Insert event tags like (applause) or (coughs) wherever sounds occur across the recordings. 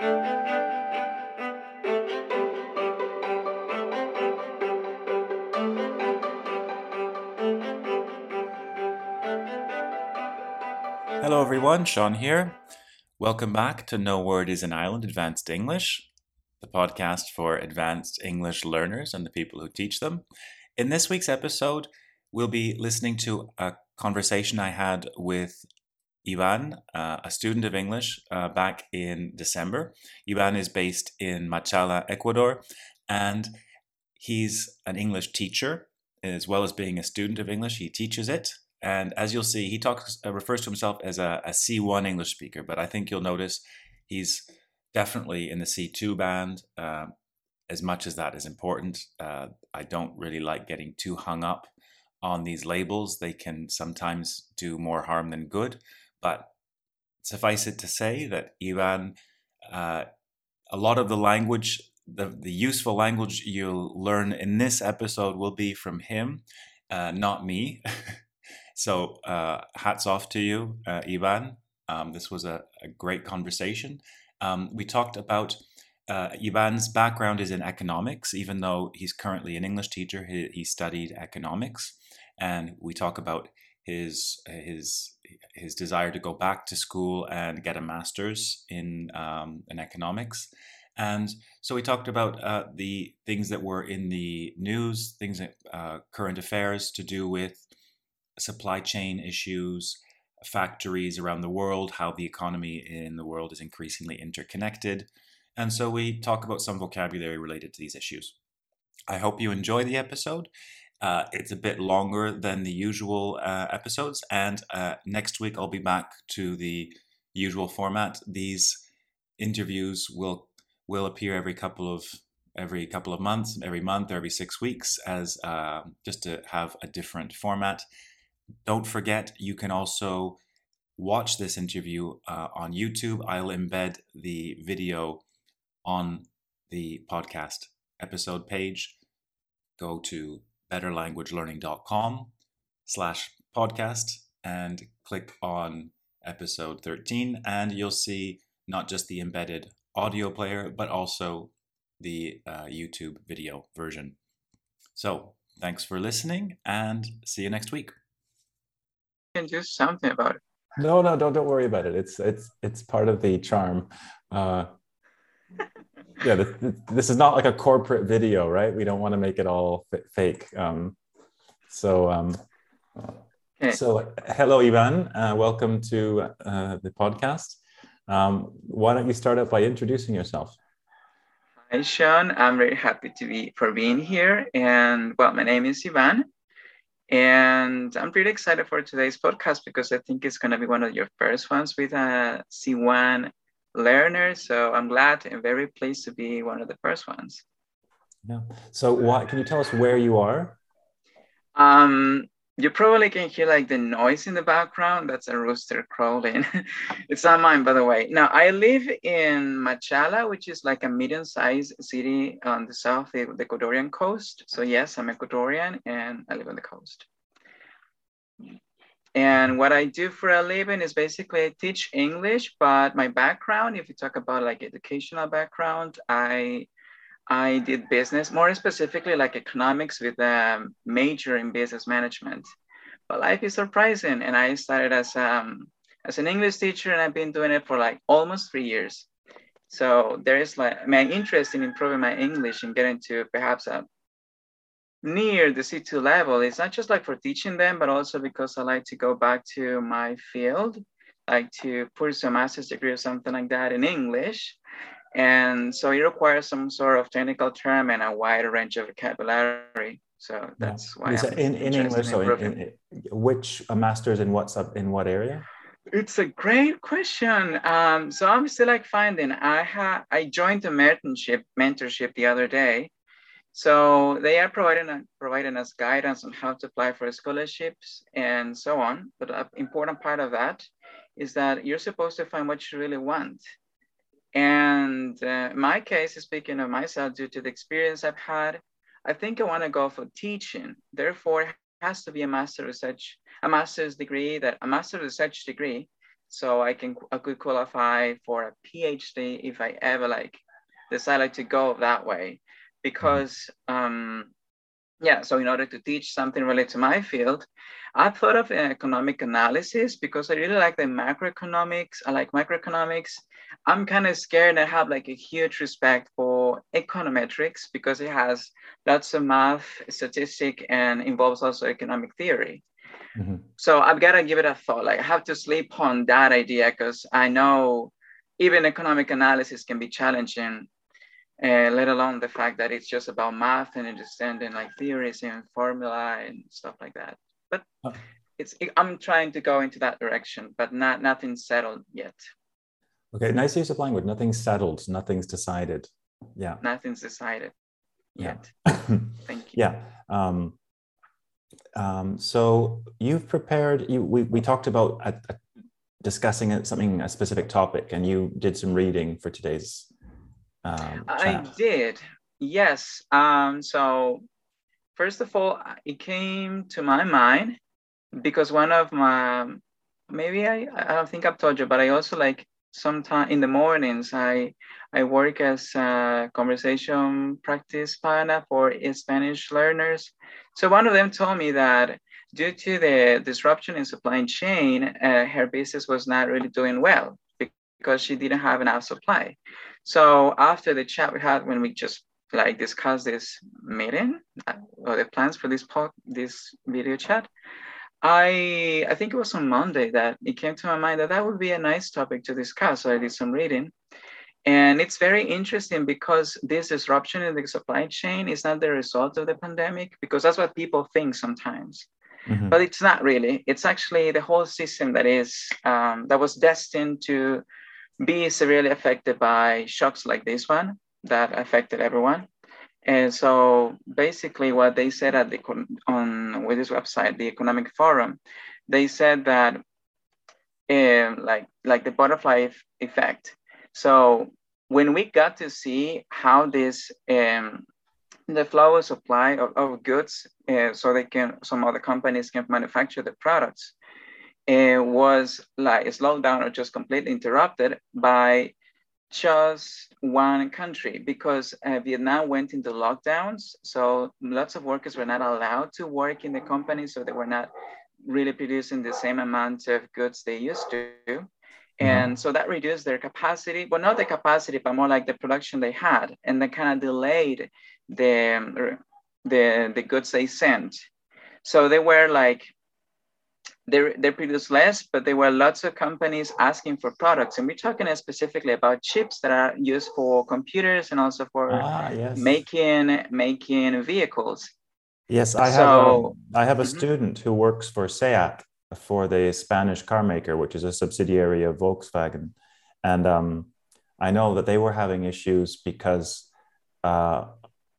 Hello, everyone. Sean here. Welcome back to No Word is an Island Advanced English, the podcast for advanced English learners and the people who teach them. In this week's episode, we'll be listening to a conversation I had with Ivan, uh, a student of English, uh, back in December. Ivan is based in Machala, Ecuador, and he's an English teacher as well as being a student of English. He teaches it. And as you'll see, he talks uh, refers to himself as a a C1 English speaker, but I think you'll notice he's definitely in the C2 band. Uh, as much as that is important, uh, I don't really like getting too hung up on these labels. They can sometimes do more harm than good. But suffice it to say that Ivan, uh, a lot of the language, the, the useful language you'll learn in this episode will be from him, uh, not me. (laughs) so uh, hats off to you, uh, Ivan. Um, this was a, a great conversation. Um, we talked about uh, Ivan's background is in economics, even though he's currently an English teacher. He, he studied economics, and we talk about his his his desire to go back to school and get a master's in um, in economics. And so we talked about uh, the things that were in the news, things that uh, current affairs to do with supply chain issues, factories around the world, how the economy in the world is increasingly interconnected. And so we talk about some vocabulary related to these issues. I hope you enjoy the episode. Uh, it's a bit longer than the usual uh, episodes, and uh, next week I'll be back to the usual format. These interviews will will appear every couple of every couple of months, every month, every six weeks, as uh, just to have a different format. Don't forget, you can also watch this interview uh, on YouTube. I'll embed the video on the podcast episode page. Go to betterlanguagelearning.com slash podcast and click on episode 13 and you'll see not just the embedded audio player but also the uh, YouTube video version. So thanks for listening and see you next week. can do something about it. No, no, don't don't worry about it. It's it's it's part of the charm. Uh, yeah, this, this is not like a corporate video, right? We don't want to make it all fake. Um, so, um, so hello, Ivan. Uh, welcome to uh, the podcast. Um, why don't you start out by introducing yourself? Hi, Sean. I'm very happy to be for being here. And well, my name is Ivan. And I'm pretty excited for today's podcast because I think it's going to be one of your first ones with a C1 learner. So I'm glad and very pleased to be one of the first ones. Yeah. So, why can you tell us where you are? Um, you probably can hear like the noise in the background. That's a rooster crowing. (laughs) it's not mine, by the way. Now, I live in Machala, which is like a medium-sized city on the south, the the Ecuadorian coast. So yes, I'm Ecuadorian and I live on the coast. And what I do for a living is basically I teach English, but my background, if you talk about like educational background, I I did business, more specifically like economics with a major in business management. But life is surprising. And I started as, um, as an English teacher and I've been doing it for like almost three years. So there is like my interest in improving my English and getting to perhaps a near the C2 level. It's not just like for teaching them, but also because I like to go back to my field, like to pursue a master's degree or something like that in English. And so it requires some sort of technical term and a wide range of vocabulary. So that's why Is I'm in, in English. So, in, in, which a master's in what's up in what area? It's a great question. Um, so I'm still like finding. I ha I joined the mentorship mentorship the other day. So they are providing providing us guidance on how to apply for scholarships and so on. But an important part of that is that you're supposed to find what you really want. And uh, my case, speaking of myself, due to the experience I've had, I think I want to go for teaching. Therefore, it has to be a master research, a master's degree that a master research degree so I can I could qualify for a PhD if I ever like decided to go that way, because um, yeah. So in order to teach something related to my field, I thought of economic analysis because I really like the macroeconomics. I like microeconomics. I'm kind of scared. I have like a huge respect for econometrics because it has lots of math, statistic, and involves also economic theory. Mm-hmm. So I've got to give it a thought. Like I have to sleep on that idea because I know even economic analysis can be challenging, uh, let alone the fact that it's just about math and understanding like theories and formula and stuff like that. But it's I'm trying to go into that direction, but not nothing settled yet. Okay, nice use of language. Nothing's settled. Nothing's decided. Yeah. Nothing's decided yet. Yeah. (laughs) Thank you. Yeah. Um, um, so you've prepared. You we we talked about a, a discussing something a specific topic, and you did some reading for today's. Um, I did. Yes. Um, so first of all, it came to my mind because one of my maybe I I don't think I've told you, but I also like sometimes in the mornings I I work as a conversation practice partner for Spanish learners. So one of them told me that due to the disruption in supply chain, uh, her business was not really doing well because she didn't have enough supply. So after the chat we had when we just like discussed this meeting uh, or the plans for this po- this video chat, I I think it was on Monday that it came to my mind that that would be a nice topic to discuss. So I did some reading. And it's very interesting because this disruption in the supply chain is not the result of the pandemic, because that's what people think sometimes. Mm-hmm. But it's not really. It's actually the whole system that is um, that was destined to be severely affected by shocks like this one that affected everyone. And so basically what they said at the on with this website, the Economic Forum, they said that um, like like the butterfly effect. So when we got to see how this um, the flow of supply of, of goods, uh, so they can some other companies can manufacture the products, was like slowed down or just completely interrupted by just one country because uh, Vietnam went into lockdowns. So lots of workers were not allowed to work in the company. So they were not really producing the same amount of goods they used to. Mm-hmm. And so that reduced their capacity, well, not the capacity, but more like the production they had. And that kind of delayed the, the, the goods they sent. So they were like they, they produce less, but there were lots of companies asking for products. And we're talking specifically about chips that are used for computers and also for ah, yes. making, making vehicles. Yes, I have so, a, I have a mm-hmm. student who works for SEAT for the Spanish car maker, which is a subsidiary of Volkswagen. And um, I know that they were having issues because uh,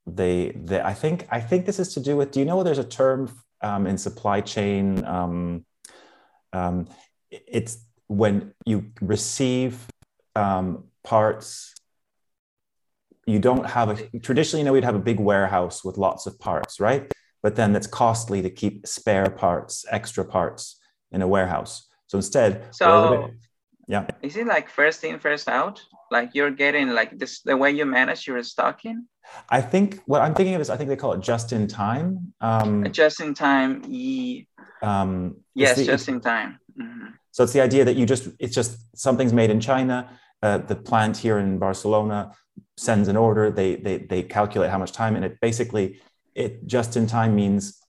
they, they, I think, I think this is to do with, do you know there's a term um, in supply chain um, um, it's when you receive um, parts you don't have a traditionally you know we'd have a big warehouse with lots of parts right? But then it's costly to keep spare parts extra parts in a warehouse. So instead so yeah. is it like first in first out? Like you're getting like this the way you manage your stocking? I think what i'm thinking of is i think they call it just in time. Um, just in time um, yes, the, just in time. Mm-hmm. So it's the idea that you just, it's just something's made in China. Uh, the plant here in Barcelona sends an order. They, they, they calculate how much time, and it basically, it just in time means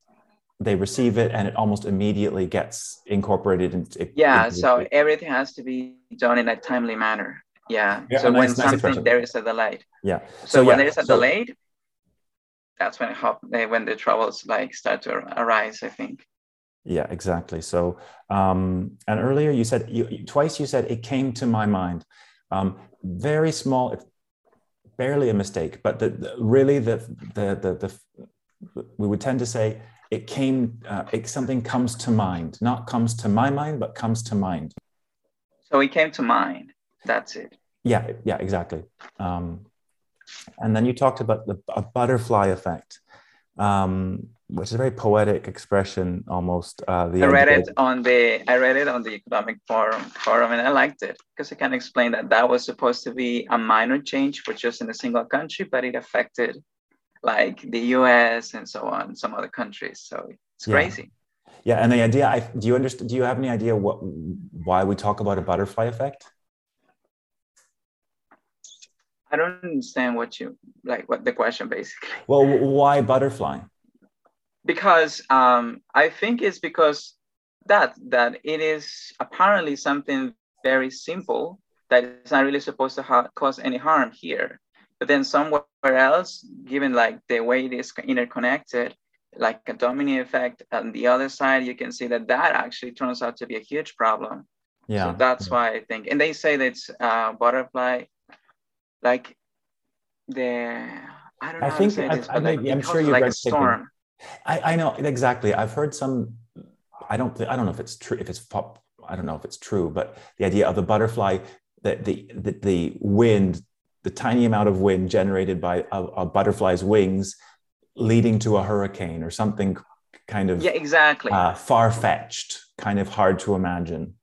they receive it and it almost immediately gets incorporated into. Yeah. Into so everything has to be done in a timely manner. Yeah. yeah so when nice, something there is a delay. Yeah. So, so when yeah, there's a so, delay, that's when it, when the troubles like start to arise. I think. Yeah, exactly. So, um, and earlier you said you, twice you said it came to my mind. Um, very small, barely a mistake, but the, the, really the, the the the we would tend to say it came uh, it, something comes to mind, not comes to my mind, but comes to mind. So it came to mind. That's it. Yeah, yeah, exactly. Um, and then you talked about the a butterfly effect. Um, which is a very poetic expression almost. Uh, the I read it on the I read it on the economic forum forum and I liked it because it can explain that that was supposed to be a minor change for just in a single country, but it affected like the U.S. and so on, some other countries. So it's yeah. crazy. Yeah, and the idea. I, do you understand? Do you have any idea what why we talk about a butterfly effect? I don't understand what you like. What the question basically? Well, why butterfly? Because um, I think it's because that that it is apparently something very simple that is not really supposed to ha- cause any harm here. But then somewhere else, given like the way it is interconnected, like a domino effect on the other side, you can see that that actually turns out to be a huge problem. Yeah. So that's why I think, and they say that it's uh, butterfly, like the I don't know. I think this, I, like, I'm sure you've like read a storm. I, I know exactly. I've heard some. I don't. I don't know if it's true. If it's pop, I don't know if it's true. But the idea of the butterfly, that the, the the wind, the tiny amount of wind generated by a, a butterfly's wings, leading to a hurricane or something, kind of yeah, exactly uh, far fetched, kind of hard to imagine.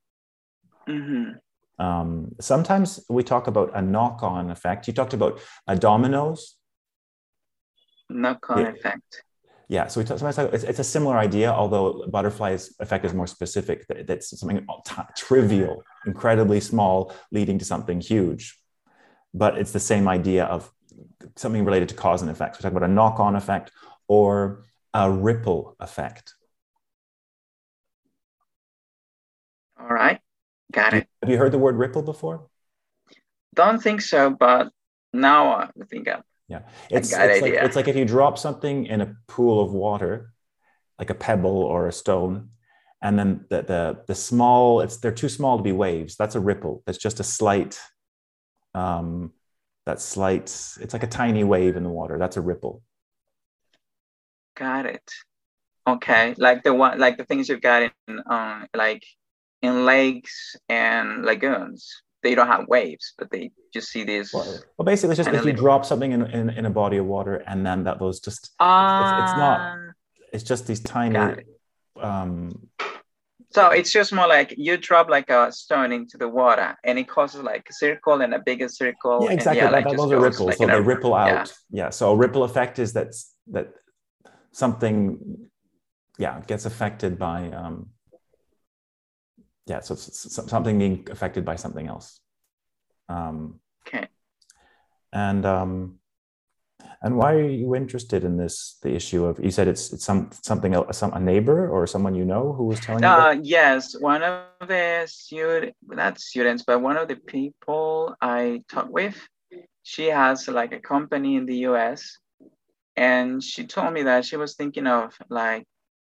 Mm-hmm. Um, sometimes we talk about a knock on effect. You talked about a dominoes. Knock on yeah. effect yeah, so we talk, sometimes it's, it's a similar idea, although butterfly's effect is more specific. That, that's something trivial, incredibly small, leading to something huge. But it's the same idea of something related to cause and effect. So we talk about a knock-on effect or a ripple effect. All right, got it. Have you heard the word ripple before? Don't think so, but now I think I yeah, it's, it's like, it's like if you drop something in a pool of water, like a pebble or a stone, and then the the the small it's they're too small to be waves. That's a ripple. That's just a slight, um, that slight. It's like a tiny wave in the water. That's a ripple. Got it. Okay, like the one, like the things you've got in, um, like in lakes and lagoons they don't have waves, but they just see these. Well, well basically, it's just if you drop something in, in, in, a body of water and then that those just uh, it's, it's, not. Ah. It's just these tiny. Um, so it's just more like you drop like a stone into the water and it causes like a circle and a bigger circle. Yeah, exactly. And, yeah, like those are ripples. Like so they a, ripple out. Yeah. yeah. So a ripple effect is that that something, yeah, gets affected by um, yeah, so it's something being affected by something else. Um, okay. And um, and why are you interested in this? The issue of you said it's it's some something else, some a neighbor or someone you know who was telling uh, you. yes, one of the student, not students, but one of the people I talked with, she has like a company in the U.S. And she told me that she was thinking of like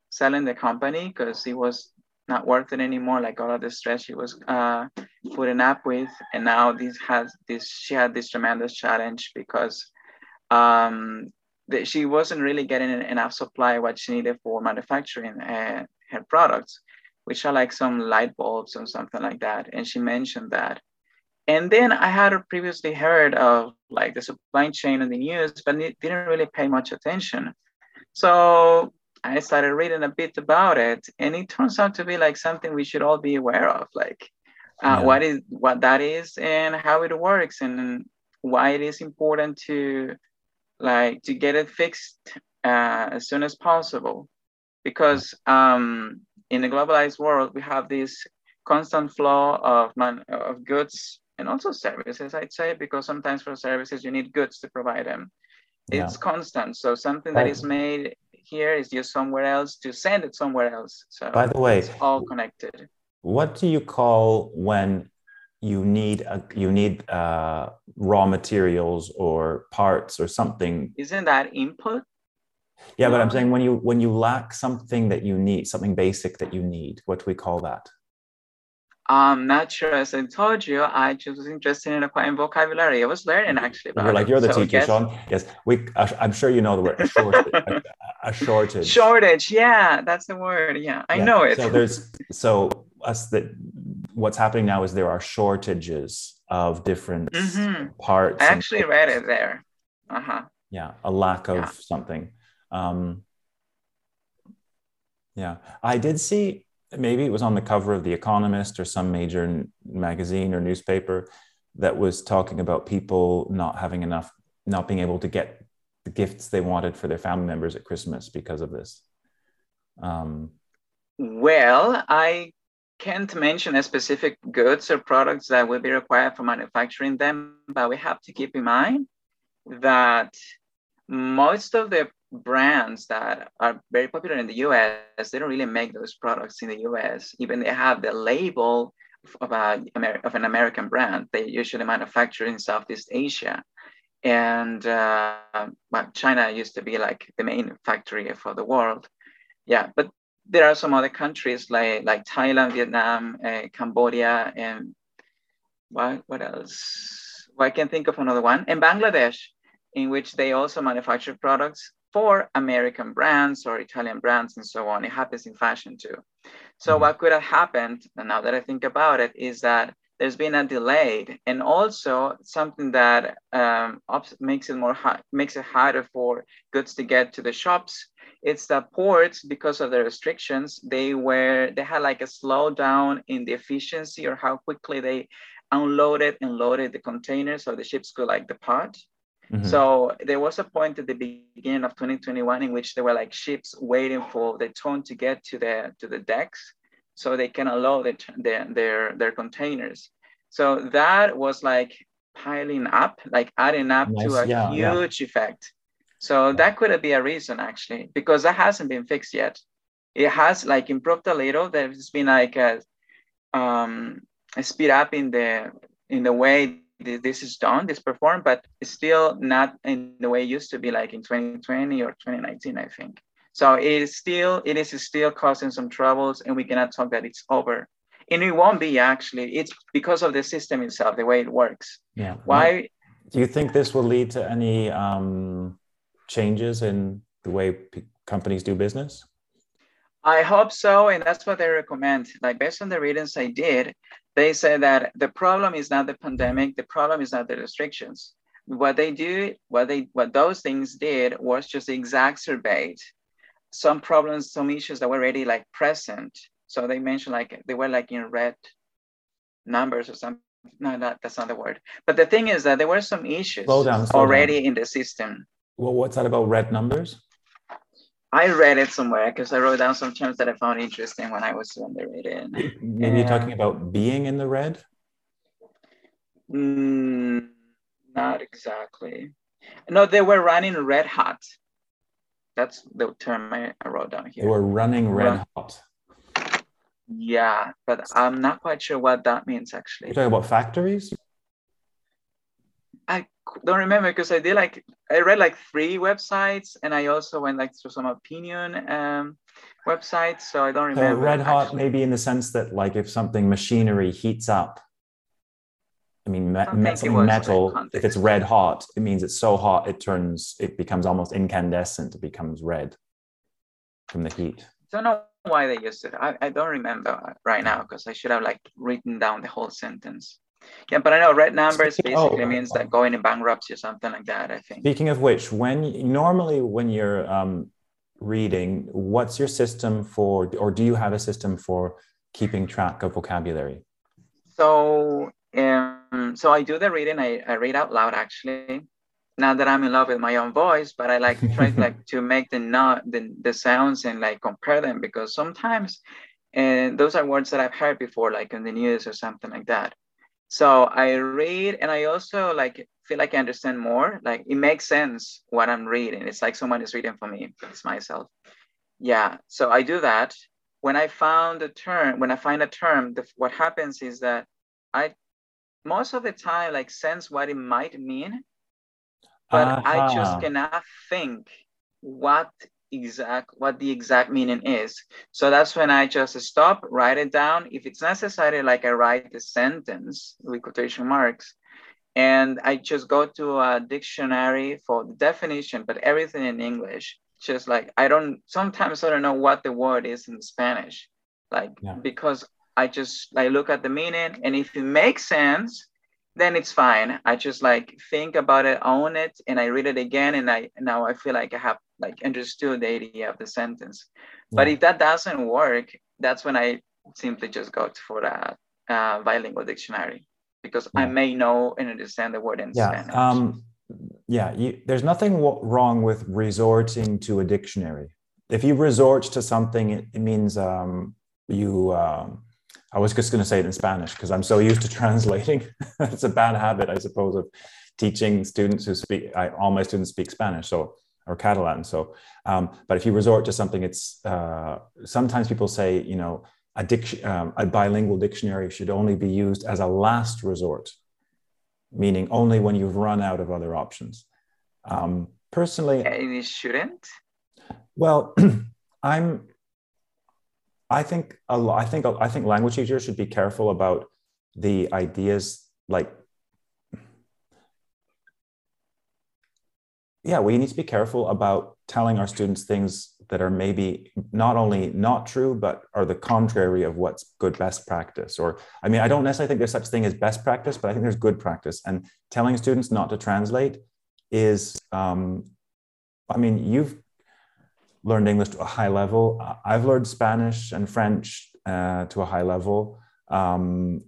selling the company because it was not worth it anymore like all of the stress she was uh, putting up with. And now this has this she had this tremendous challenge because um, that she wasn't really getting enough supply what she needed for manufacturing uh, her products which are like some light bulbs or something like that. And she mentioned that. And then i had previously heard of like the supply chain in the news but it didn't really pay much attention. So I started reading a bit about it, and it turns out to be like something we should all be aware of, like uh, yeah. what is what that is and how it works, and why it is important to like to get it fixed uh, as soon as possible, because um, in the globalized world we have this constant flow of man of goods and also services. I'd say because sometimes for services you need goods to provide them. It's yeah. constant. So something that is made here is just somewhere else to send it somewhere else. So by the way, it's all connected. What do you call when you need a, you need uh, raw materials or parts or something? Isn't that input? Yeah, but I'm saying when you when you lack something that you need, something basic that you need, what do we call that? I'm not sure. As I told you, I just was interested in acquiring vocabulary. I was learning actually. About you're like you're the so teacher, Sean. Yes, we. I'm sure you know the word a shortage. a, a, shortage. Shortage. Yeah, that's the word. Yeah, I yeah. know it. So there's so us that what's happening now is there are shortages of different mm-hmm. parts. I actually read it there. Uh huh. Yeah, a lack of yeah. something. Um, Yeah, I did see maybe it was on the cover of The Economist or some major magazine or newspaper that was talking about people not having enough, not being able to get the gifts they wanted for their family members at Christmas because of this. Um, well, I can't mention a specific goods or products that will be required for manufacturing them, but we have to keep in mind that most of the brands that are very popular in the US, they don't really make those products in the US. Even they have the label of, a, of an American brand, they usually manufacture in Southeast Asia. And uh, China used to be like the main factory for the world. Yeah, but there are some other countries like, like Thailand, Vietnam, uh, Cambodia, and what, what else? Well, I can think of another one. And Bangladesh, in which they also manufacture products for American brands or Italian brands and so on. It happens in fashion too. So mm-hmm. what could have happened, and now that I think about it, is that there's been a delay and also something that um, makes it more makes it harder for goods to get to the shops. It's the ports because of the restrictions. They were they had like a slowdown in the efficiency or how quickly they unloaded and loaded the containers so the ships could like depart. Mm-hmm. So there was a point at the beginning of 2021 in which there were like ships waiting for the tone to get to the to the decks so they can unload it, their, their their containers. So that was like piling up, like adding up nice. to a yeah, huge yeah. effect. So that could be a reason actually, because that hasn't been fixed yet. It has like improved a little. There's been like a, um, a speed up in the in the way this is done, this performed, but it's still not in the way it used to be like in 2020 or 2019, I think. So it is still, it is still causing some troubles and we cannot talk that it's over. And it won't be actually, it's because of the system itself, the way it works. Yeah. Why? Do you think this will lead to any um, changes in the way p- companies do business? I hope so, and that's what they recommend. Like based on the readings I did, they say that the problem is not the pandemic, the problem is not the restrictions. What they do, what they what those things did was just exacerbate some problems, some issues that were already like present. So they mentioned like they were like in red numbers or something. No, that, that's not the word. But the thing is that there were some issues slow down, slow already down. in the system. Well, what's that about red numbers? I read it somewhere because I wrote down some terms that I found interesting when I was reading. (clears throat) Maybe you're talking about being in the red? Mm, not exactly. No, they were running red hot. That's the term I, I wrote down here. They were running red Run. hot. Yeah, but I'm not quite sure what that means actually. You're talking about factories? I don't remember because I did like I read like three websites and I also went like to some opinion um, websites. So I don't remember. So red hot, actually. maybe in the sense that like if something machinery heats up. I mean, me- I something metal. If it's red hot, it means it's so hot it turns. It becomes almost incandescent. It becomes red from the heat. I don't know why they used it. I, I don't remember right now because I should have like written down the whole sentence. Yeah, but I know red numbers basically oh, means that going in bankruptcy or something like that. I think. Speaking of which, when normally when you're um, reading, what's your system for, or do you have a system for keeping track of vocabulary? So, um, so I do the reading. I, I read out loud actually. Not that I'm in love with my own voice, but I like try (laughs) like to make the not the, the sounds and like compare them because sometimes, and those are words that I've heard before, like in the news or something like that. So I read and I also like feel like I understand more. Like it makes sense what I'm reading. It's like someone is reading for me. It's myself. Yeah. So I do that. When I found a term, when I find a term, the, what happens is that I most of the time like sense what it might mean, but uh-huh. I just cannot think what exact what the exact meaning is. So that's when I just stop, write it down. If it's necessary, like I write the sentence with quotation marks, and I just go to a dictionary for the definition, but everything in English. Just like I don't sometimes I don't know what the word is in Spanish, like yeah. because I just like look at the meaning, and if it makes sense, then it's fine. I just like think about it, own it, and I read it again, and I now I feel like I have like understood the idea of the sentence. Yeah. But if that doesn't work, that's when I simply just go for a, a bilingual dictionary because yeah. I may know and understand the word in yeah. Spanish. Um, yeah, you, there's nothing wrong with resorting to a dictionary. If you resort to something, it, it means um, you. Um, I was just going to say it in Spanish because I'm so used to (laughs) translating. it's a bad habit, I suppose, of teaching students who speak. I, all my students speak Spanish, so or Catalan. So, um, but if you resort to something, it's uh, sometimes people say, you know, a, dic- um, a bilingual dictionary should only be used as a last resort, meaning only when you've run out of other options. Um, personally, and it shouldn't. Well, (clears throat) I'm. I think a lot. I think I think language teachers should be careful about the ideas like yeah, we need to be careful about telling our students things that are maybe not only not true, but are the contrary of what's good best practice. Or, I mean, I don't necessarily think there's such thing as best practice, but I think there's good practice. And telling students not to translate is, um, I mean, you've learned English to a high level. I've learned Spanish and French uh, to a high level. Um,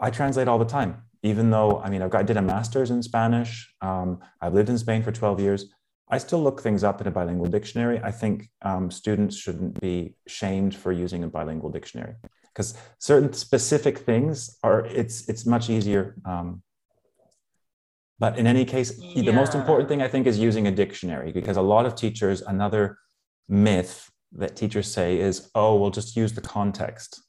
I translate all the time even though I mean I've got I did a master's in Spanish. Um, I've lived in Spain for 12 years. I still look things up in a bilingual dictionary. I think um, students shouldn't be shamed for using a bilingual dictionary because certain specific things are it's it's much easier. Um, but in any case, yeah. the most important thing I think is using a dictionary because a lot of teachers another myth that teachers say is oh we'll just use the context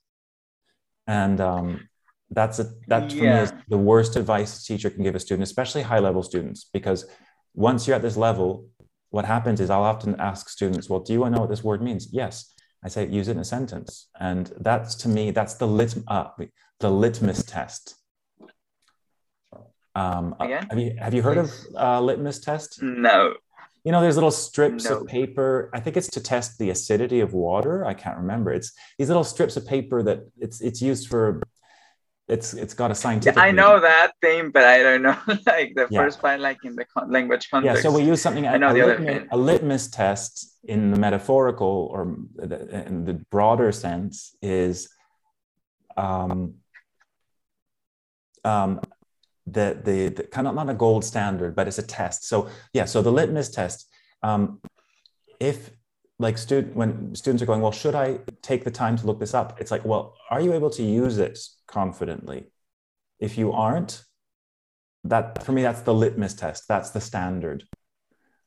and um, that's a that for yeah. me is the worst advice a teacher can give a student especially high level students because once you're at this level what happens is i'll often ask students well do you want to know what this word means? Yes. I say use it in a sentence. And that's to me that's the lit uh, the litmus test. Um, uh, Again? have you have you heard Please. of uh, litmus test? No. You know there's little strips no. of paper. I think it's to test the acidity of water. I can't remember. It's these little strips of paper that it's it's used for it's it's got a scientific. I know that thing, but I don't know (laughs) like the yeah. first part, like in the language context. Yeah, so we use something. I know a, the litmus, other a litmus test in the metaphorical or the, in the broader sense is, um, um, the, the the kind of not a gold standard, but it's a test. So yeah, so the litmus test. Um, if like student when students are going well should i take the time to look this up? It's like well are you able to use it confidently? If you aren't that for me that's the litmus test. That's the standard.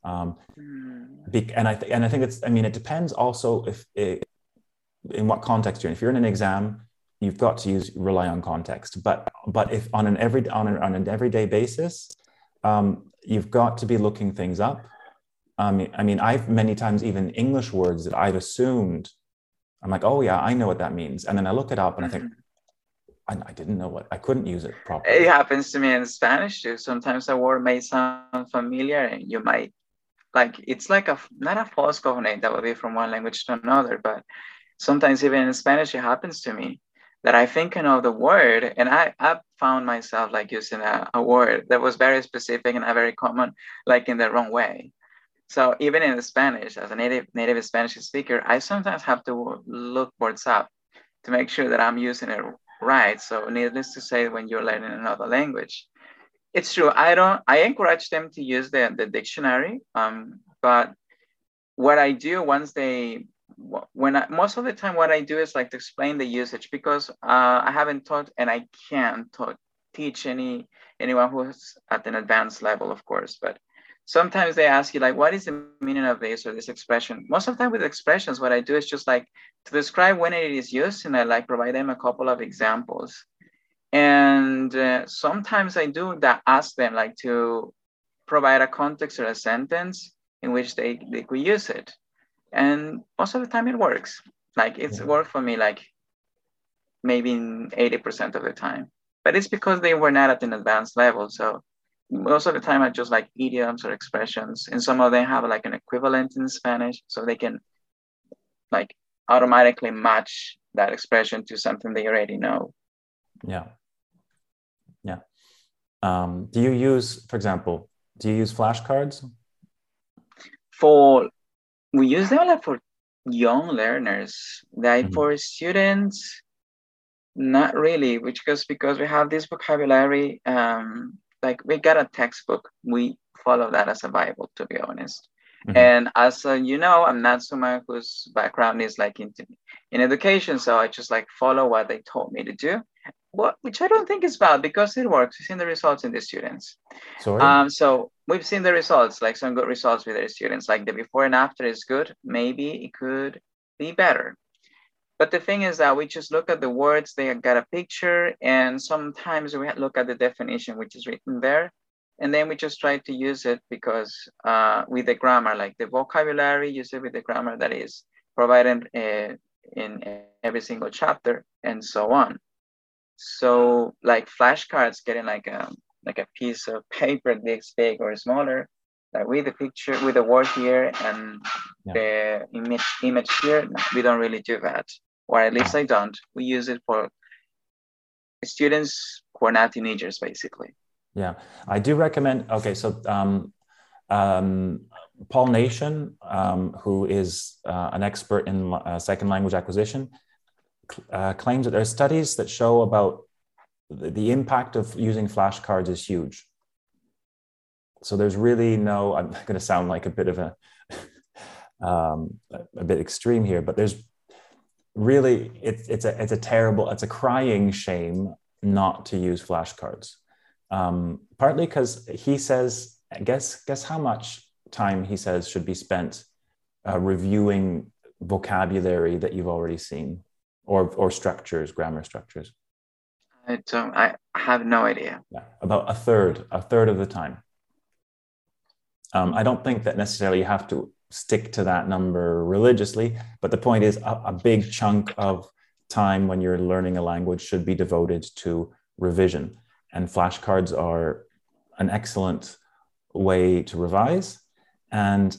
Um, and i th- and i think it's i mean it depends also if it, in what context you're in. If you're in an exam you've got to use rely on context. But but if on an every on, an, on an everyday basis um, you've got to be looking things up um, I mean, I've many times even English words that I've assumed, I'm like, oh yeah, I know what that means, and then I look it up and I think, mm-hmm. I, I didn't know what I couldn't use it properly. It happens to me in Spanish too. Sometimes a word may sound familiar, and you might like it's like a not a false cognate that would be from one language to another, but sometimes even in Spanish it happens to me that I think I know the word, and I I found myself like using a, a word that was very specific and a very common, like in the wrong way. So even in Spanish, as a native native Spanish speaker, I sometimes have to look words up to make sure that I'm using it right. So needless to say, when you're learning another language, it's true. I don't. I encourage them to use the the dictionary. Um, but what I do once they when I, most of the time what I do is like to explain the usage because uh, I haven't taught and I can't taught, teach any anyone who's at an advanced level, of course, but sometimes they ask you like what is the meaning of this or this expression? Most of the time with expressions what i do is just like to describe when it is used and i like provide them a couple of examples. And uh, sometimes i do that ask them like to provide a context or a sentence in which they, they could use it. And most of the time it works. Like it's yeah. worked for me like maybe 80% of the time. But it's because they were not at an advanced level so most of the time I just like idioms or expressions, and some of them have like an equivalent in Spanish, so they can like automatically match that expression to something they already know. Yeah. Yeah. Um, do you use, for example, do you use flashcards? For we use them like for young learners. Like Mhm. for students, not really, which goes because we have this vocabulary, um, like we got a textbook, we follow that as a Bible, to be honest. Mhm. And as uh, you know, I'm not someone whose background is like in, in education, so I just like follow what they told me to do. What, which I don't think is bad because it works. We've seen the results in the students. Sorry. Um, so we've seen the results, like some good results with our students, like the before and after is good. Maybe it could be better. But the thing is that we just look at the words, they got a picture, and sometimes we look at the definition, which is written there. And then we just try to use it because uh, with the grammar, like the vocabulary, use it with the grammar that is provided uh, in every single chapter and so on. So like flashcards getting like a like a piece of paper this big or smaller, like with the picture, with the word here and Yeah. the image image here, we don't really do that. Or at least I don't. We use it for students who are not teenagers, basically. Yeah, I do recommend. Okay, so um, um, Paul Nation, um, who is uh, an expert in uh, second language acquisition, uh, claims that there are studies that show about the, the impact of using flashcards is huge. So there's really no. I'm (laughs) going to sound like a bit of a (laughs) um, a bit extreme here, but there's really it's it's a it's a terrible it's a crying shame not to use flashcards um, partly because he says, guess guess how much time he says should be spent uh, reviewing vocabulary that you've already seen, or or structures, grammar structures. I don't. I have no idea. Yeah, about a third, a third of the time. Um, I don't think that necessarily you have to stick to that number religiously, but the point is, a, a big chunk of time when you're learning a language should be devoted to revision. And flashcards are an excellent way to revise. And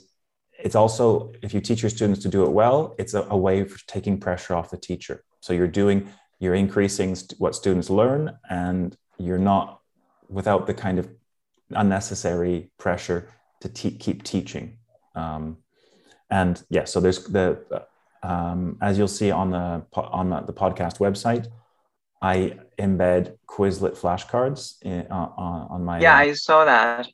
it's also if you teach your students to do it well it's a, a way of taking pressure off the teacher. So you're doing you're increasing st- what students learn and you're not without the kind of unnecessary pressure to te- keep teaching um, and yeah so there's the um, as you'll see on the on the, podcast website I embed Quizlet flashcards in, uh, on on my. Yeah, I saw that.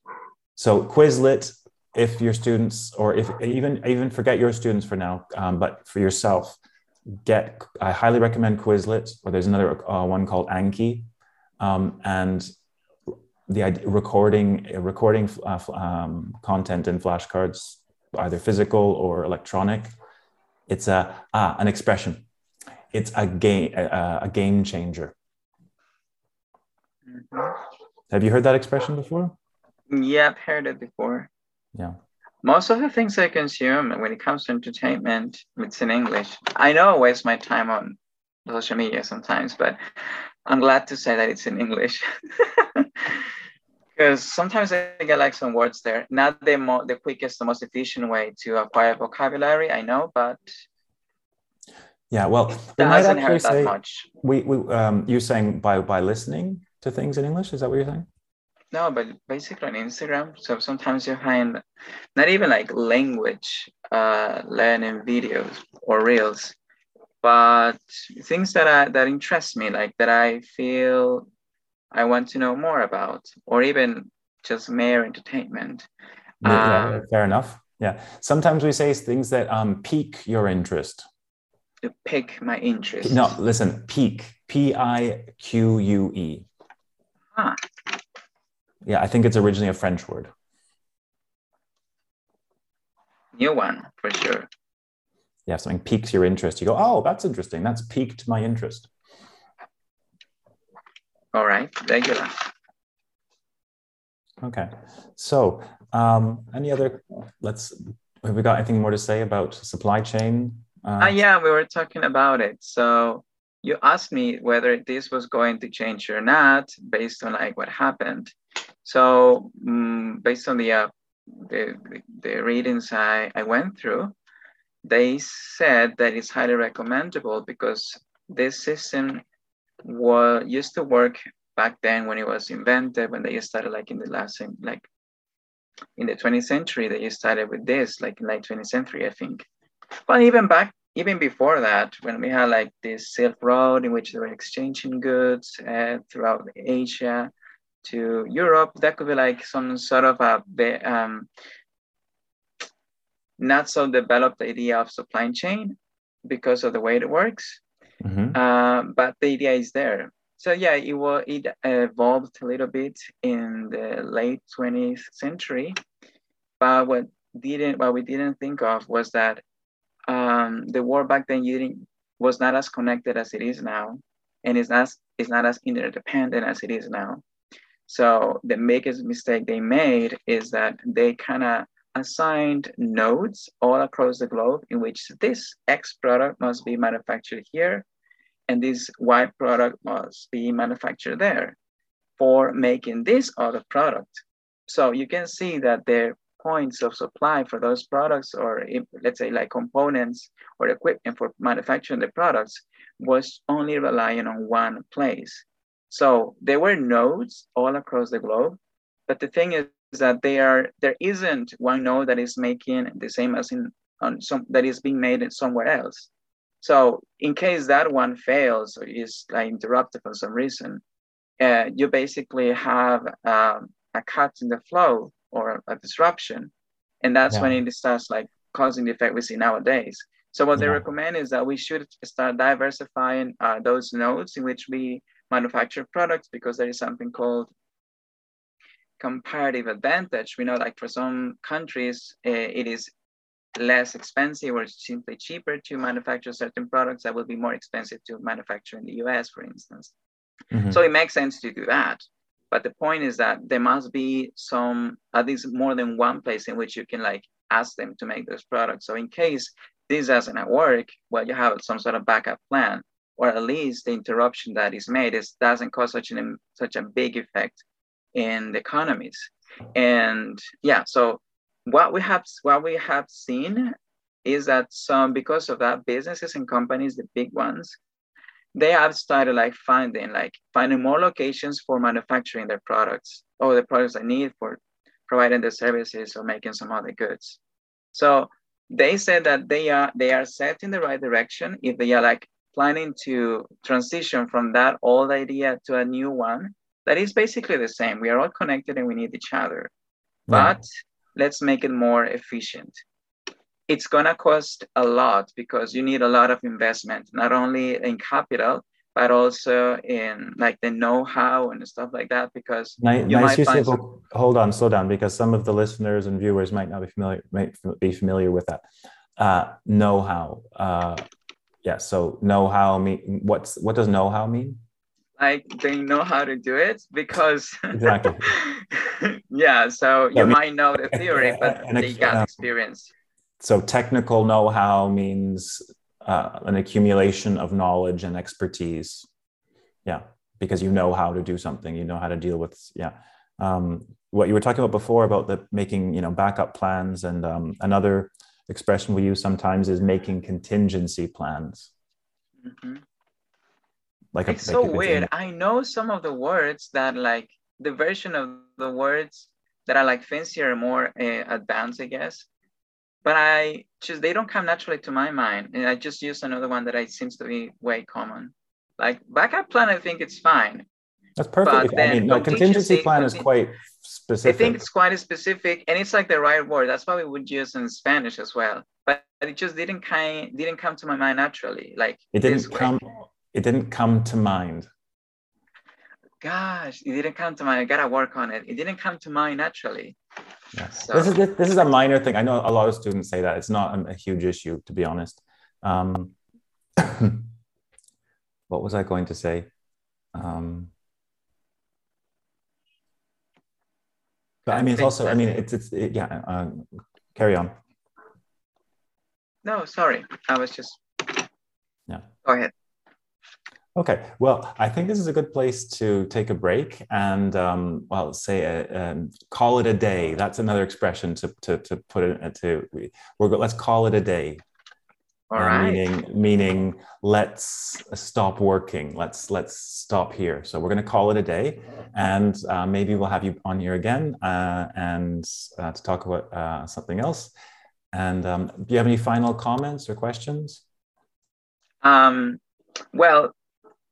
So Quizlet, if your students, or if even even forget your students for now, um, but for yourself, get. I highly recommend Quizlet. Or there's another uh, one called Anki, um, and the idea, recording recording uh, um, content in flashcards, either physical or electronic. It's a ah an expression it's a game a, a game changer. Mhm. Have you heard that expression before? Yeah, I've heard it before. Yeah. Most of the things I consume when it comes to entertainment, it's in English. I know I waste my time on social media sometimes, but I'm glad to say that it's in English. (laughs) Because sometimes I get like some words there. Not the mo- the quickest, the most efficient way to acquire vocabulary, I know, but Yeah. Well, they might actually hurt that say much. we, we um, you're saying by by listening to things in English. Is that what you're saying? No, but basically on Instagram. So sometimes you find not even like language uh, learning videos or reels, but things that I, that interest me, like that I feel I want to know more about, or even just mere entertainment. Yeah, Um, fair enough. Yeah. Sometimes we say things that um, pique your interest. to pick my interest. No, listen, pique. P I Q U E. Ah. Yeah, I think it's originally a French word. New one for sure. Yeah, something piques your interest. You go, oh, that's interesting. That's piqued my interest. All right, thank you. Okay. So, um, any other? Let's. Have we got anything more to say about supply chain? Uh, Ah, yeah, we were talking about it. So you asked me whether this was going to change or not based on like what happened. So mm based on the, uh, the the- the readings I, I went through, they said that it's highly recommendable because this system was used to work back then when it was invented when they started like in the last like in the 20th century you started with this, like in late 20th century, I think. But even back, even before that, when we had like this Silk Road in which they were exchanging goods uh, throughout Asia to Europe, that could be like some sort of a um, not so developed idea of supply chain because of the way it works. Mm-hmm. Uh, but the idea is there. So yeah, it was it evolved a little bit in the late 20th century. But what didn't what we didn't think of was that um, the world back then didn't, was not as connected as it is now, and it's not it's not as interdependent as it is now. So the biggest mistake they made is that they kind of assigned nodes all across the globe in which this X product must be manufactured here and this Y product must be manufactured there for making this other product. So you can see that their points of supply for those products or let's say like components or equipment for manufacturing the products was only relying on one place. So there were nodes all across the globe, but the thing is that they are there isn't one node that is making the same as in on some that is being made somewhere else. So in case that one fails or is like interrupted for some reason, uh, you basically have um, a cut in the flow or a disruption, and that's yeah. when it starts like causing the effect we see nowadays. So what yeah. they recommend is that we should start diversifying uh, those nodes in which we manufacture products because there is something called comparative advantage. We know like for some countries, uh, it is less expensive or simply cheaper to manufacture certain products that will be more expensive to manufacture in the US, for instance. Mm-hmm. So it makes sense to do that. But the point is that there must be some, at least more than one place in which you can like ask them to make those products. So in case this doesn't work, well, you have some sort of backup plan, or at least the interruption that is made is doesn't cause such an such a big effect in the economies. And yeah, so what we have what we have seen is that some because of that businesses and companies the big ones they have started like finding like finding more locations for manufacturing their products or the products they need for providing the services or making some other goods. So they said that they are they are set in the right direction. If they are like planning to transition from that old idea to a new one that is basically the same. We are all connected and we need each other. But let's make it more efficient. It's gonna cost a lot because you need a lot of investment, not only in capital, but also in like the know-how and stuff like that. Because nice, you nice might find some... hold on, slow down, because some of the listeners and viewers might not be familiar might be familiar with that. Uh, know-how. Uh, yeah. So know-how mean what's what does know-how mean? Like they know how to do it because (laughs) exactly. Yeah so you might know the theory but and, they got uh, experience. so technical know-how means uh, an accumulation of knowledge and expertise. Yeah because you know how to do something you know how to deal with yeah. Um, what you were talking about before about the making you know backup plans and um, another expression we use sometimes is making contingency plans. Mm-hmm like it's so like weird. i know some of the words that like the version of the words that are like fancier more uh, advanced i guess. But i just they don't come naturally to my mind and i just use another one that I, seems to be way common. Like backup plan i think it's fine. That's perfect. I mean no contingency plan is quite specific i think it's quite specific and it's like the right word. That's why we would use in spanish as well. But it just didn't kind didn't come to my mind naturally. Like it didn't come it didn't come to mind. Gosh it didn't come to mind. I gotta work on it. It didn't come to mind naturally yeah. So. this is this, this, is a minor thing. I know a lot of students say that. It's not a, a huge issue to be honest. Um, (coughs) what was i going to say? Um, but i mean it's also i mean it's it's it, yeah uh, carry on. No sorry. I was just yeah. Go ahead Okay, well, I think this is a good place to take a break and, um, well, say, a, uh, um, call it a day. That's another expression to, to, to put it to, we're, let's call it a day. All uh, right. Meaning, meaning, let's stop working. Let's let's stop here. So we're going to call it a day, and uh, maybe we'll have you on here again uh, and uh, to talk about uh, something else. And um, do you have any final comments or questions? Um, well,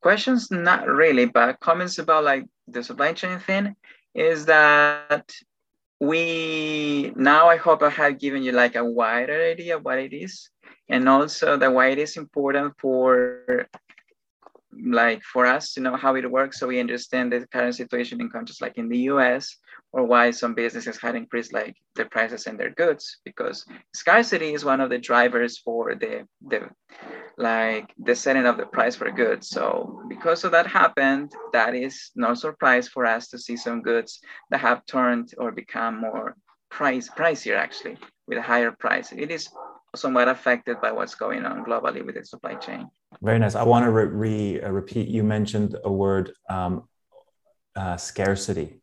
questions not really, but comments about like the supply chain thing is that we now I hope I have given you like a wider idea of what it is, and also that why it is important for like for us to know how it works so we understand the current situation in countries like in the US or why some businesses had increased like their prices and their goods because scarcity is one of the drivers for the the like the setting of the price for goods so because of that happened that is no surprise for us to see some goods that have turned or become more price pricier actually with a higher price it is somewhat affected by what's going on globally with the supply chain very nice. I want to re, re uh, repeat. You mentioned a word, um, uh, scarcity.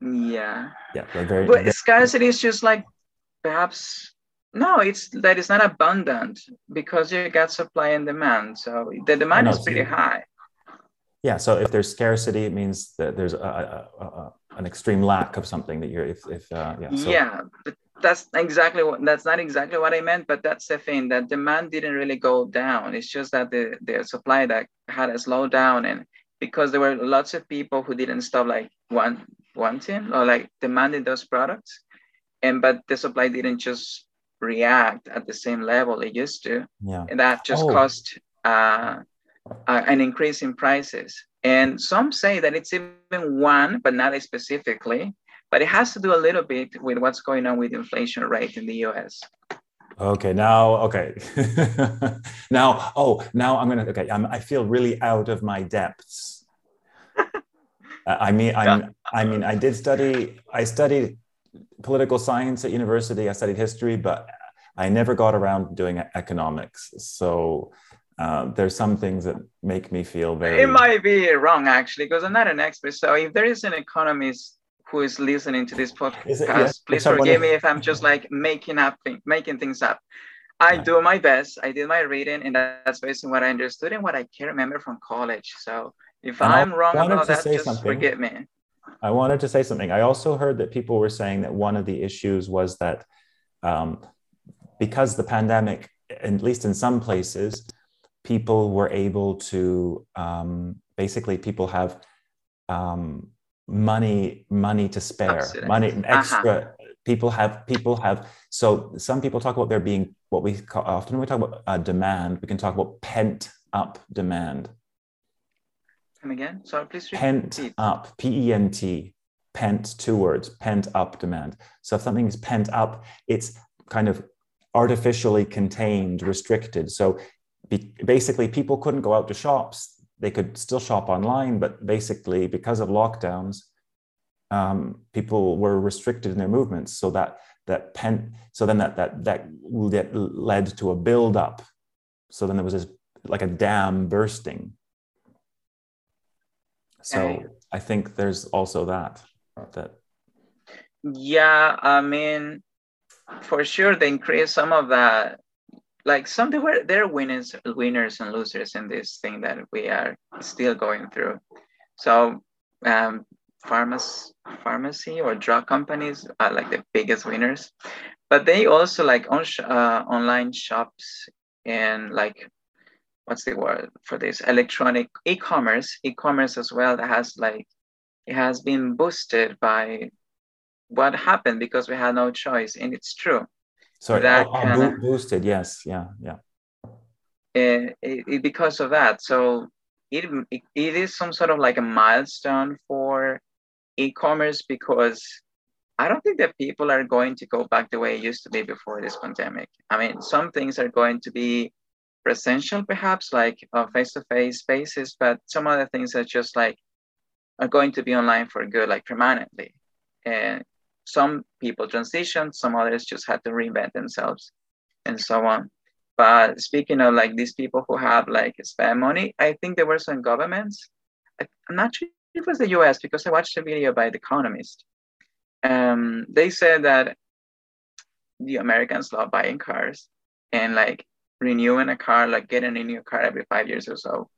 Yeah. Yeah. Very, but very, scarcity is just like perhaps no. It's that it's not abundant because you got supply and demand. So the demand is pretty high. Yeah. So if there's scarcity, it means that there's a, a, a, an extreme lack of something that you're. If if uh, yeah. So. Yeah, but that's exactly what that's not exactly what I meant, but that's the thing that demand didn't really go down. It's just that the, the supply that had a slowdown and because there were lots of people who didn't stop like want, wanting or like demanding those products. And but the supply didn't just react at the same level it used to. Yeah. And that just oh. caused uh, uh, an increase in prices. And some say that it's even one, but not specifically but it has to do a little bit with what's going on with inflation rate in the US. Okay, now, okay. (laughs) now, oh, now I'm gonna, okay, I'm, I feel really out of my depths. I mean, I'm, yeah. I mean, I did study, I studied political science at university, I studied history, but I never got around doing economics. So uh, there's some things that make me feel very. It might be wrong actually, because I'm not an expert. So if there is an economist who is listening to this podcast, yeah, please forgive me if I'm just like making up thing, making things up. I yeah. do my best. I did my reading, and that's based on what I understood and what I can remember from college. So if and I'm wrong about that, just something. forgive me. I wanted to say something. I also heard that people were saying that one of the issues was that um, because the pandemic, at least in some places, people were able to um, basically people have um, money money to spare Absolutely. money extra Uh-huh. people have people have so some people talk about there being what we call, often when we talk about uh, demand we can talk about pent up demand Come again? Sorry, please repeat. pent up p-e-n-t pent two words pent up demand so if something is pent up it's kind of artificially contained restricted so be, basically people couldn't go out to shops they could still shop online, but basically because of lockdowns, um, people were restricted in their movements. So that that pen, so then that that that led to a buildup. So then there was this like a dam bursting. So Okay. I think there's also that that Yeah, I mean, for sure, they increase some of that. Like some there were there are winners, winners and losers in this thing that we are still going through. So, um, pharmacy, pharmacy or drug companies are like the biggest winners, but they also like on sh- uh, online shops and like what's the word for this? Electronic e-commerce, e-commerce as well that has like it has been boosted by what happened because we had no choice and it's true sorry That kinda- boo- boosted. Yes, yeah, yeah. Eh, it, it- because of that so it, it it is some sort of like a milestone for e-commerce because i don't think that people are going to go back the way it used to be before this pandemic i mean some things are going to be presential perhaps like uh, face-to-face spaces but some other things are just like are going to be online for good like permanently and some people transitioned some others just had to reinvent themselves and so on but speaking of like these people who have like spend money, I think there were some governments. I'm not sure if it was the US because I watched a video by The Economist. Um, they said that the Americans love buying cars and like renewing a car, like getting a new car every five years or so.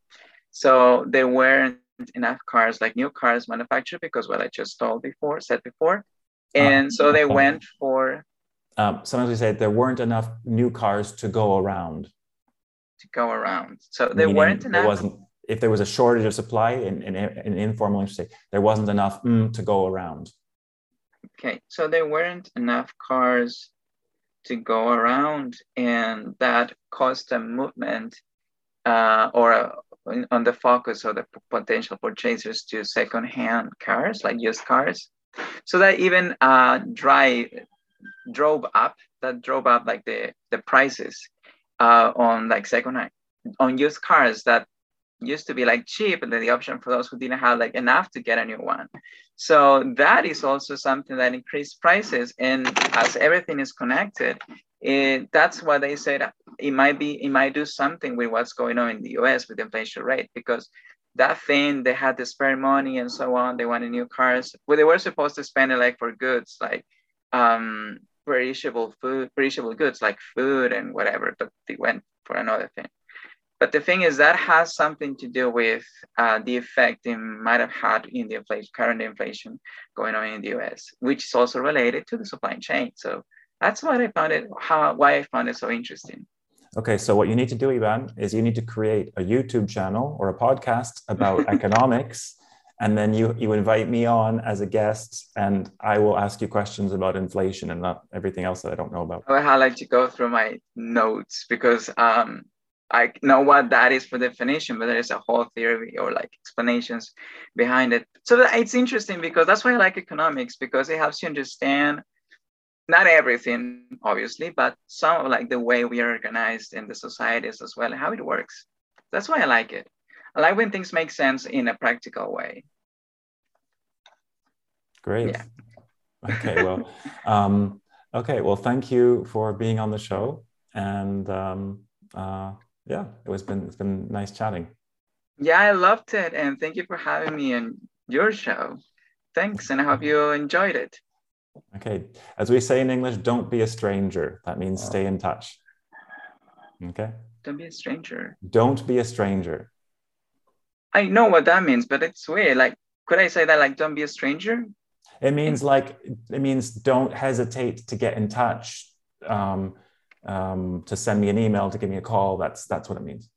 So there weren't enough cars, like new cars manufactured, because what I just told before, said before. Uh, and so they went for. Um, sometimes we say there weren't enough new cars to go around. To go around. So there Meaning weren't enough. There wasn't, if there was a shortage of supply in, in, in informal industry, there wasn't enough mm, to go around. Okay, so there weren't enough cars to go around, and that caused a movement uh, or a, on the focus of the potential purchasers to secondhand cars, like used cars. So that even uh, drive drove up, that drove up like the the prices uh, on like secondhand on used cars that used to be like cheap and then the option for those who didn't have like enough to get a new one. So that is also something that increased prices and as everything is connected it, that's why they said it might be it might do something with what's going on in the us with the inflation rate because that thing they had to spare money and so on they wanted new cars well they were supposed to spend it like for goods like um perishable food perishable goods like food and whatever but they went for another thing but the thing is that has something to do with uh, the effect it might have had in the inflation, current inflation going on in the US, which is also related to the supply chain. So that's why I found it, how, why I found it so interesting. Okay, so what you need to do, Iván, is you need to create a YouTube channel or a podcast about (laughs) economics, and then you you invite me on as a guest, and I will ask you questions about inflation and not everything else that I don't know about. I would like to go through my notes because um, I know what that is for definition, but there is a whole theory or like explanations behind it. So it's interesting because that's why I like economics because it helps you understand not everything, obviously, but some of like the way we are organized in the societies as well, how it works. That's why I like it. I like when things make sense in a practical way. Great. Yeah. Okay. Well, (laughs) um, okay. Well, thank you for being on the show, and um, uh, yeah, it was been it's been nice chatting. Yeah, I loved it, and thank you for having me on your show. Thanks, and I hope you enjoyed it. Okay, as we say in English, don't be a stranger. That means stay in touch. Okay. Don't be a stranger. Don't be a stranger. I know what that means, but it's weird. Like, could I say that? Like, don't be a stranger. It means like it means don't hesitate to get in touch. Um, um, to send me an email, to give me a call. That's that's what it means.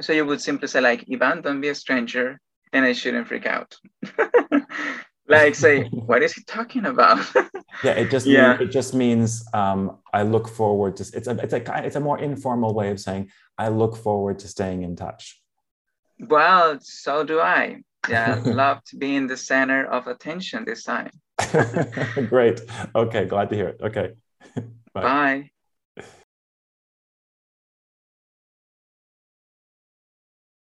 So you would simply say like, Iván, don't be a stranger, and I shouldn't freak out. (laughs) like say, (laughs) what is he talking about? (laughs) yeah, it just yeah. It just means um, I look forward to. It's a it's a it's a more informal way of saying I look forward to staying in touch. Well, so do I. Yeah, (laughs) love to be in the center of attention this time. Great. Okay, glad to hear it. Okay. Bye. Bye.